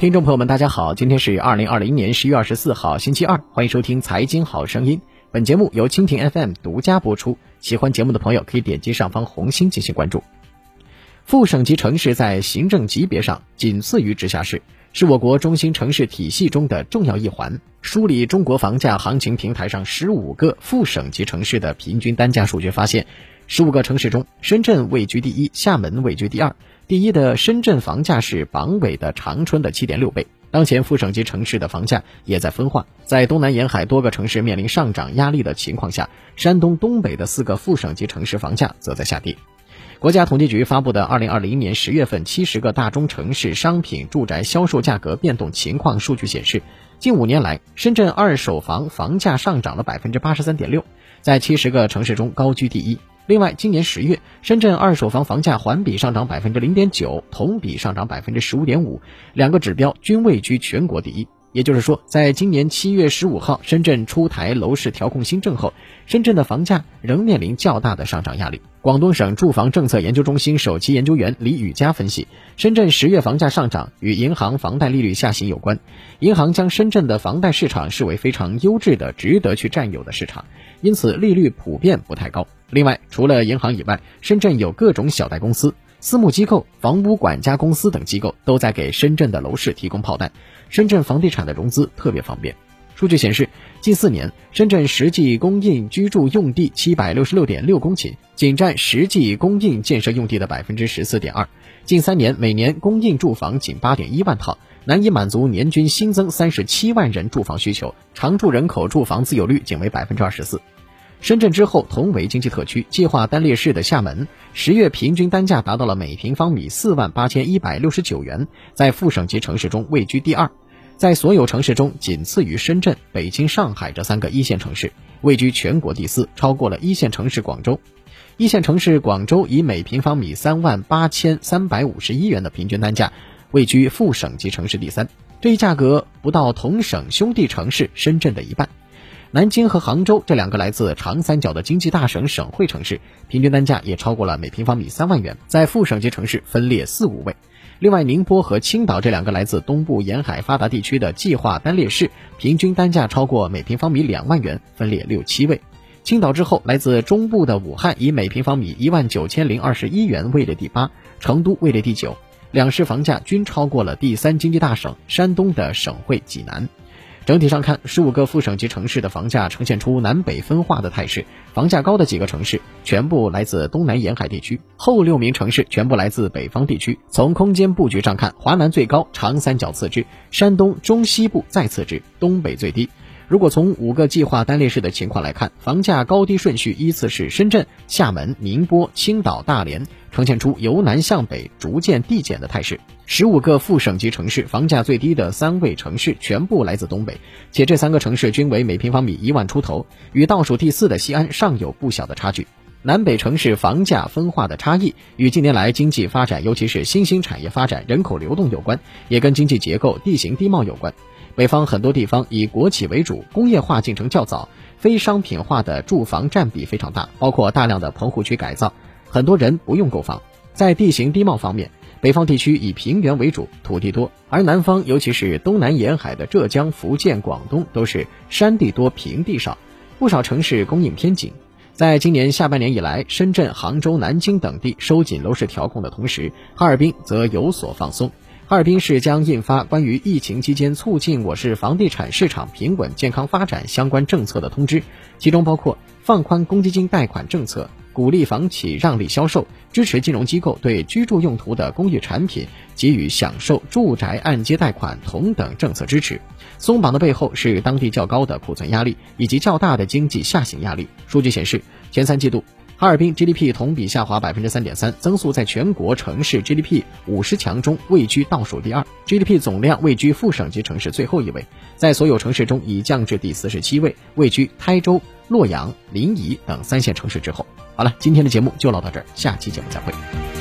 听众朋友们，大家好，今天是二零二零年十月二十四号，星期二，欢迎收听《财经好声音》。本节目由蜻蜓 FM 独家播出。喜欢节目的朋友可以点击上方红心进行关注。副省级城市在行政级别上仅次于直辖市，是我国中心城市体系中的重要一环。梳理中国房价行情平台上十五个副省级城市的平均单价数据发现，十五个城市中，深圳位居第一，厦门位居第二。第一的深圳房价是榜尾的长春的七点六倍。当前副省级城市的房价也在分化，在东南沿海多个城市面临上涨压力的情况下，山东东北的四个副省级城市房价则在下跌。国家统计局发布的二零二零年十月份七十个大中城市商品住宅销售价格变动情况数据显示，近五年来，深圳二手房房价上涨了百分之八十三点六，在七十个城市中高居第一。另外，今年十月，深圳二手房房价环比上涨百分之零点九，同比上涨百分之十五点五，两个指标均位居全国第一。也就是说，在今年七月十五号深圳出台楼市调控新政后，深圳的房价仍面临较大的上涨压力。广东省住房政策研究中心首席研究员李宇佳分析，深圳十月房价上涨与银行房贷利率下行有关。银行将深圳的房贷市场视为非常优质的、值得去占有的市场，因此利率普遍不太高。另外，除了银行以外，深圳有各种小贷公司。私募机构、房屋管家公司等机构都在给深圳的楼市提供炮弹，深圳房地产的融资特别方便。数据显示，近四年深圳实际供应居住用地七百六十六点六公顷，仅占实际供应建设用地的百分之十四点二。近三年每年供应住房仅八点一万套，难以满足年均新增三十七万人住房需求，常住人口住房自有率仅为百分之二十四。深圳之后，同为经济特区、计划单列市的厦门，十月平均单价达到了每平方米四万八千一百六十九元，在副省级城市中位居第二，在所有城市中仅次于深圳、北京、上海这三个一线城市，位居全国第四，超过了一线城市广州。一线城市广州以每平方米三万八千三百五十一元的平均单价，位居副省级城市第三，这一价格不到同省兄弟城市深圳的一半。南京和杭州这两个来自长三角的经济大省省会城市，平均单价也超过了每平方米三万元，在副省级城市分列四五位。另外，宁波和青岛这两个来自东部沿海发达地区的计划单列市，平均单价超过每平方米两万元，分列六七位。青岛之后，来自中部的武汉以每平方米一万九千零二十一元位列第八，成都位列第九。两市房价均超过了第三经济大省山东的省会济南。整体上看，十五个副省级城市的房价呈现出南北分化的态势。房价高的几个城市全部来自东南沿海地区，后六名城市全部来自北方地区。从空间布局上看，华南最高，长三角次之，山东中西部再次之，东北最低。如果从五个计划单列市的情况来看，房价高低顺序依次是深圳、厦门、宁波、青岛、大连，呈现出由南向北逐渐递减的态势。十五个副省级城市房价最低的三位城市全部来自东北，且这三个城市均为每平方米一万出头，与倒数第四的西安尚有不小的差距。南北城市房价分化的差异与近年来经济发展，尤其是新兴产业发展、人口流动有关，也跟经济结构、地形地貌有关。北方很多地方以国企为主，工业化进程较早，非商品化的住房占比非常大，包括大量的棚户区改造，很多人不用购房。在地形地貌方面，北方地区以平原为主，土地多；而南方，尤其是东南沿海的浙江、福建、广东，都是山地多，平地少，不少城市供应偏紧。在今年下半年以来，深圳、杭州、南京等地收紧楼市调控的同时，哈尔滨则有所放松。哈尔滨市将印发关于疫情期间促进我市房地产市场平稳健康发展相关政策的通知，其中包括放宽公积金贷款政策，鼓励房企让利销售，支持金融机构对居住用途的公寓产品给予享受住宅按揭贷款同等政策支持。松绑的背后是当地较高的库存压力以及较大的经济下行压力。数据显示，前三季度。哈尔滨 GDP 同比下滑百分之三点三，增速在全国城市 GDP 五十强中位居倒数第二，GDP 总量位居副省级城市最后一位，在所有城市中已降至第四十七位，位居台州、洛阳、临沂等三线城市之后。好了，今天的节目就唠到这儿，下期节目再会。